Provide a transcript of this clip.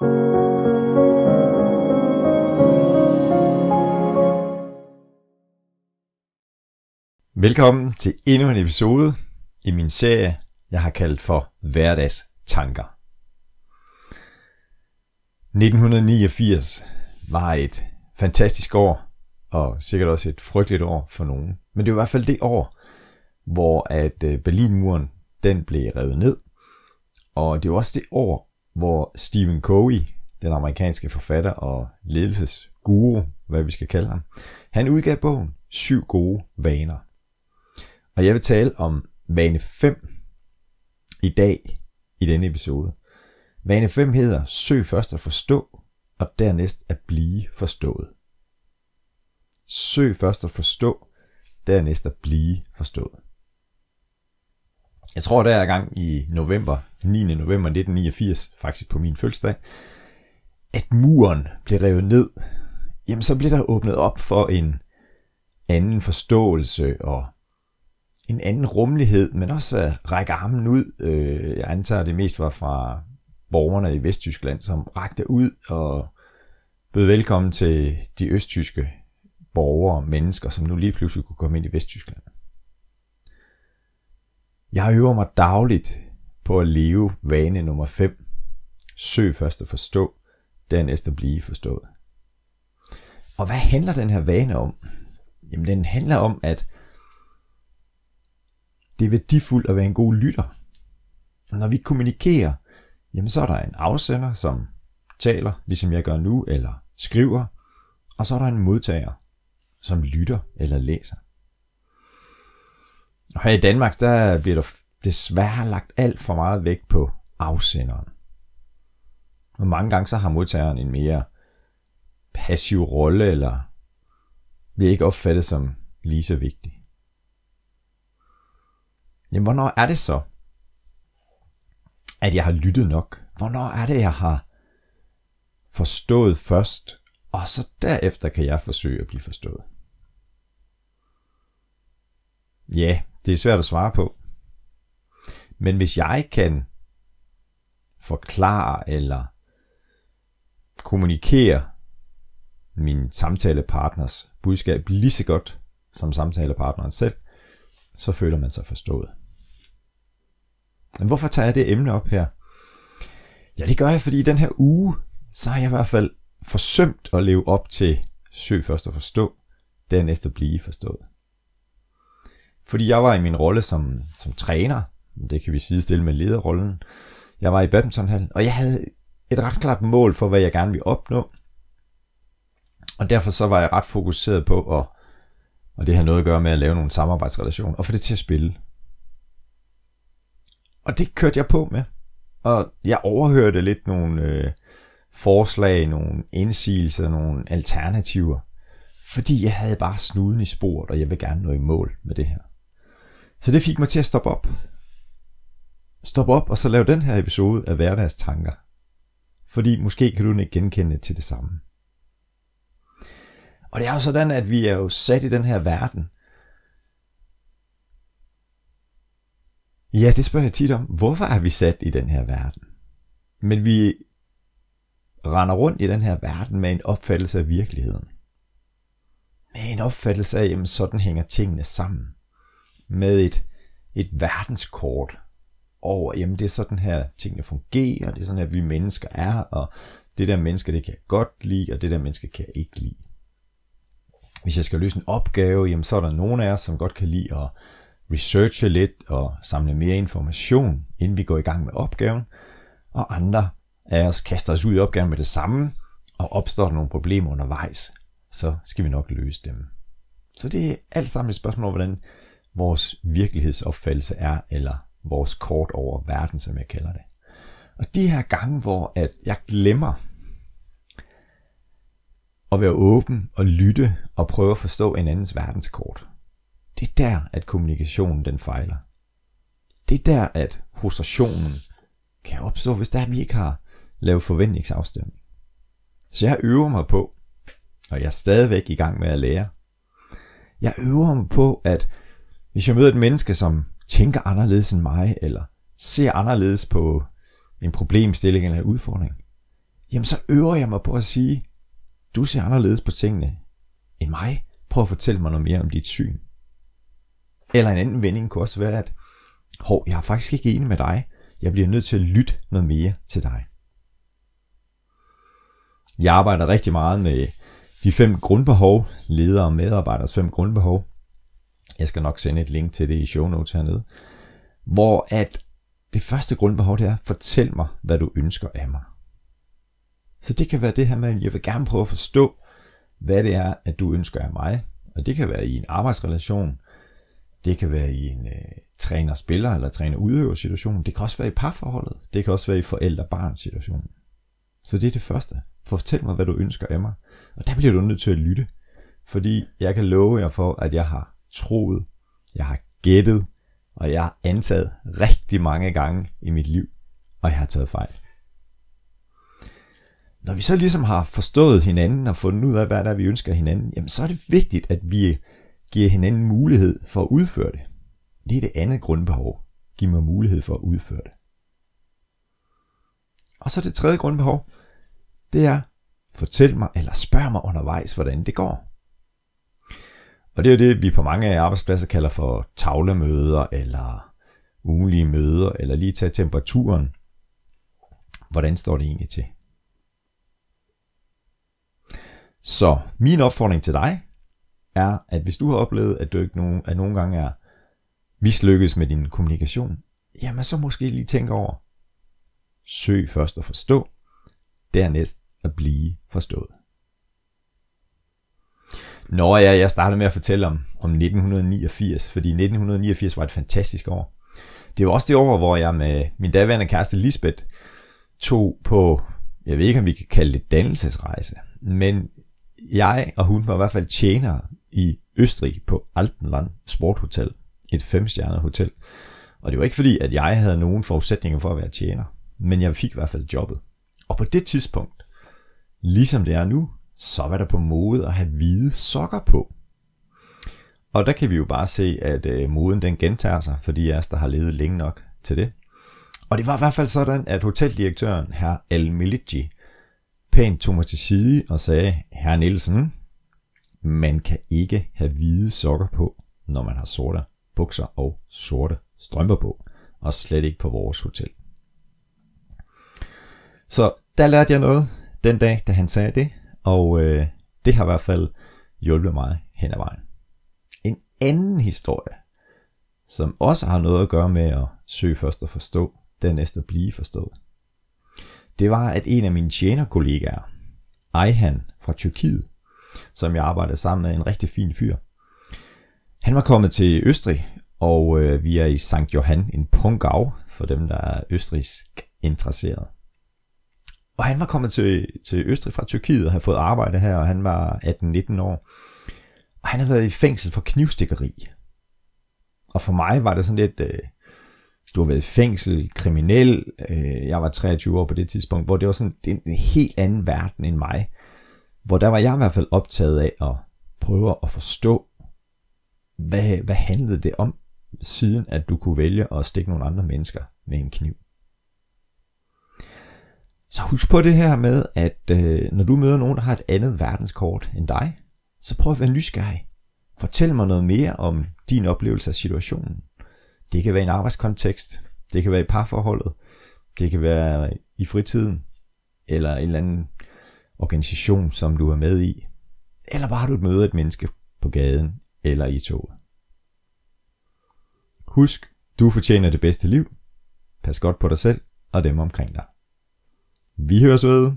Velkommen til endnu en episode i min serie, jeg har kaldt for Hverdags Tanker. 1989 var et fantastisk år, og sikkert også et frygteligt år for nogen. Men det var i hvert fald det år, hvor at øh, Berlinmuren den blev revet ned. Og det var også det år, hvor Stephen Covey, den amerikanske forfatter og ledelsesguru, hvad vi skal kalde ham, han udgav bogen Syv gode vaner. Og jeg vil tale om vane 5 i dag i denne episode. Vane 5 hedder Søg først at forstå, og dernæst at blive forstået. Søg først at forstå, dernæst at blive forstået. Jeg tror, der er gang i november, 9. november 1989, faktisk på min fødselsdag, at muren blev revet ned. Jamen, så blev der åbnet op for en anden forståelse og en anden rummelighed, men også at række armen ud. Øh, jeg antager, at det mest var fra borgerne i Vesttyskland, som rakte ud og bød velkommen til de østtyske borgere og mennesker, som nu lige pludselig kunne komme ind i Vesttyskland. Jeg øver mig dagligt på at leve vane nummer 5. Søg først at forstå, dernæst at blive forstået. Og hvad handler den her vane om? Jamen den handler om, at det er værdifuldt at være en god lytter. Når vi kommunikerer, jamen så er der en afsender, som taler, ligesom jeg gør nu, eller skriver, og så er der en modtager, som lytter eller læser. Og her i Danmark, der bliver der desværre lagt alt for meget vægt på afsenderen. Og mange gange så har modtageren en mere passiv rolle, eller bliver ikke opfattet som lige så vigtig. Jamen, hvornår er det så, at jeg har lyttet nok? Hvornår er det, jeg har forstået først, og så derefter kan jeg forsøge at blive forstået? Ja, det er svært at svare på. Men hvis jeg kan forklare eller kommunikere min samtalepartners budskab lige så godt som samtalepartneren selv, så føler man sig forstået. Men hvorfor tager jeg det emne op her? Ja, det gør jeg, fordi i den her uge, så har jeg i hvert fald forsømt at leve op til søg først at forstå, dernæst at blive forstået. Fordi jeg var i min rolle som, som træner, det kan vi sidestille med lederrollen. Jeg var i badmintonhallen, og jeg havde et ret klart mål for, hvad jeg gerne ville opnå. Og derfor så var jeg ret fokuseret på at, og det har noget at gøre med at lave nogle samarbejdsrelationer, og få det til at spille. Og det kørte jeg på med. Og jeg overhørte lidt nogle øh, forslag, nogle indsigelser, nogle alternativer. Fordi jeg havde bare snuden i sporet, og jeg vil gerne nå i mål med det her. Så det fik mig til at stoppe op. Stop op og så lave den her episode af Hverdags Tanker. Fordi måske kan du ikke genkende til det samme. Og det er jo sådan, at vi er jo sat i den her verden, Ja, det spørger jeg tit om. Hvorfor er vi sat i den her verden? Men vi render rundt i den her verden med en opfattelse af virkeligheden. Med en opfattelse af, at sådan hænger tingene sammen. Med et, et verdenskort over, jamen det er sådan her tingene fungerer, det er sådan her vi mennesker er, og det der mennesker, det kan jeg godt lide, og det der mennesker kan jeg ikke lide. Hvis jeg skal løse en opgave, jamen så er der nogen af os, som godt kan lide at researche lidt og samle mere information, inden vi går i gang med opgaven, og andre af os kaster os ud i opgaven med det samme, og opstår der nogle problemer undervejs, så skal vi nok løse dem. Så det er alt sammen et spørgsmål om, hvordan vores virkelighedsopfattelse er, eller vores kort over verden, som jeg kalder det. Og de her gange, hvor at jeg glemmer at være åben og lytte og prøve at forstå en andens verdenskort, det er der, at kommunikationen den fejler. Det er der, at frustrationen kan opstå, hvis der er, vi ikke har lavet forventningsafstemning. Så jeg øver mig på, og jeg er stadigvæk i gang med at lære. Jeg øver mig på, at hvis jeg møder et menneske, som tænker anderledes end mig, eller ser anderledes på en problemstilling eller en udfordring, jamen så øver jeg mig på at sige, du ser anderledes på tingene end mig. Prøv at fortælle mig noget mere om dit syn. Eller en anden vending kunne også være, at hov, jeg er faktisk ikke enig med dig. Jeg bliver nødt til at lytte noget mere til dig. Jeg arbejder rigtig meget med de fem grundbehov, ledere og medarbejderes fem grundbehov. Jeg skal nok sende et link til det i show notes hernede. Hvor at det første grundbehov det er, fortæl mig, hvad du ønsker af mig. Så det kan være det her med, at jeg vil gerne prøve at forstå, hvad det er, at du ønsker af mig. Og det kan være i en arbejdsrelation, det kan være i en øh, træner-spiller eller træner-udøver situation, det kan også være i parforholdet, det kan også være i forældre-barn situationen. Så det er det første. Fortæl mig, hvad du ønsker af mig. Og der bliver du nødt til at lytte. Fordi jeg kan love jer for, at jeg har troet, jeg har gættet, og jeg har antaget rigtig mange gange i mit liv, og jeg har taget fejl. Når vi så ligesom har forstået hinanden og fundet ud af, hvad der er, vi ønsker hinanden, jamen så er det vigtigt, at vi giver hinanden mulighed for at udføre det. Det er det andet grundbehov. Giv mig mulighed for at udføre det. Og så det tredje grundbehov, det er, fortæl mig eller spørg mig undervejs, hvordan det går. Og det er jo det, vi på mange af arbejdspladser kalder for tavlemøder, eller ugenlige møder, eller lige tage temperaturen. Hvordan står det egentlig til? Så min opfordring til dig er, at hvis du har oplevet, at du ikke nogen, at nogle gange er mislykkes med din kommunikation, jamen så måske lige tænke over, søg først at forstå, dernæst at blive forstået. Nå ja, jeg startede med at fortælle om, om 1989, fordi 1989 var et fantastisk år. Det var også det år, hvor jeg med min daværende kæreste Lisbeth tog på, jeg ved ikke om vi kan kalde det dannelsesrejse, men jeg og hun var i hvert fald tjenere i Østrig på Alpenland Sporthotel, et femstjernet hotel. Og det var ikke fordi, at jeg havde nogen forudsætninger for at være tjener, men jeg fik i hvert fald jobbet. Og på det tidspunkt, ligesom det er nu, så var der på mode at have hvide sokker på. Og der kan vi jo bare se, at øh, moden den gentager sig, fordi os, der har levet længe nok til det. Og det var i hvert fald sådan, at hoteldirektøren, herr al Miligi, pænt tog mig til side og sagde, herr Nielsen, man kan ikke have hvide sokker på, når man har sorte bukser og sorte strømper på, og slet ikke på vores hotel. Så der lærte jeg noget den dag, da han sagde det, og øh, det har i hvert fald hjulpet mig hen ad vejen. En anden historie, som også har noget at gøre med at søge først at forstå, dernæst at blive forstået. Det var, at en af mine tjenerkollegaer, Ayhan fra Tyrkiet, som jeg arbejdede sammen med, en rigtig fin fyr, han var kommet til Østrig, og øh, vi er i St. Johann, en punkav, for dem, der er østrisk interesseret. Og han var kommet til, til Østrig fra Tyrkiet og havde fået arbejde her, og han var 18-19 år. Og han havde været i fængsel for knivstikkeri. Og for mig var det sådan lidt, øh, du har været i fængsel, kriminel, øh, jeg var 23 år på det tidspunkt, hvor det var sådan det en helt anden verden end mig. Hvor der var jeg i hvert fald optaget af at prøve at forstå, hvad, hvad handlede det om, siden at du kunne vælge at stikke nogle andre mennesker med en kniv. Så husk på det her med, at øh, når du møder nogen, der har et andet verdenskort end dig, så prøv at være nysgerrig. Fortæl mig noget mere om din oplevelse af situationen. Det kan være i en arbejdskontekst, det kan være i parforholdet, det kan være i fritiden, eller en eller anden organisation, som du er med i. Eller bare du møder et menneske på gaden eller i toget. Husk, du fortjener det bedste liv. Pas godt på dig selv og dem omkring dig. Vi høres ved.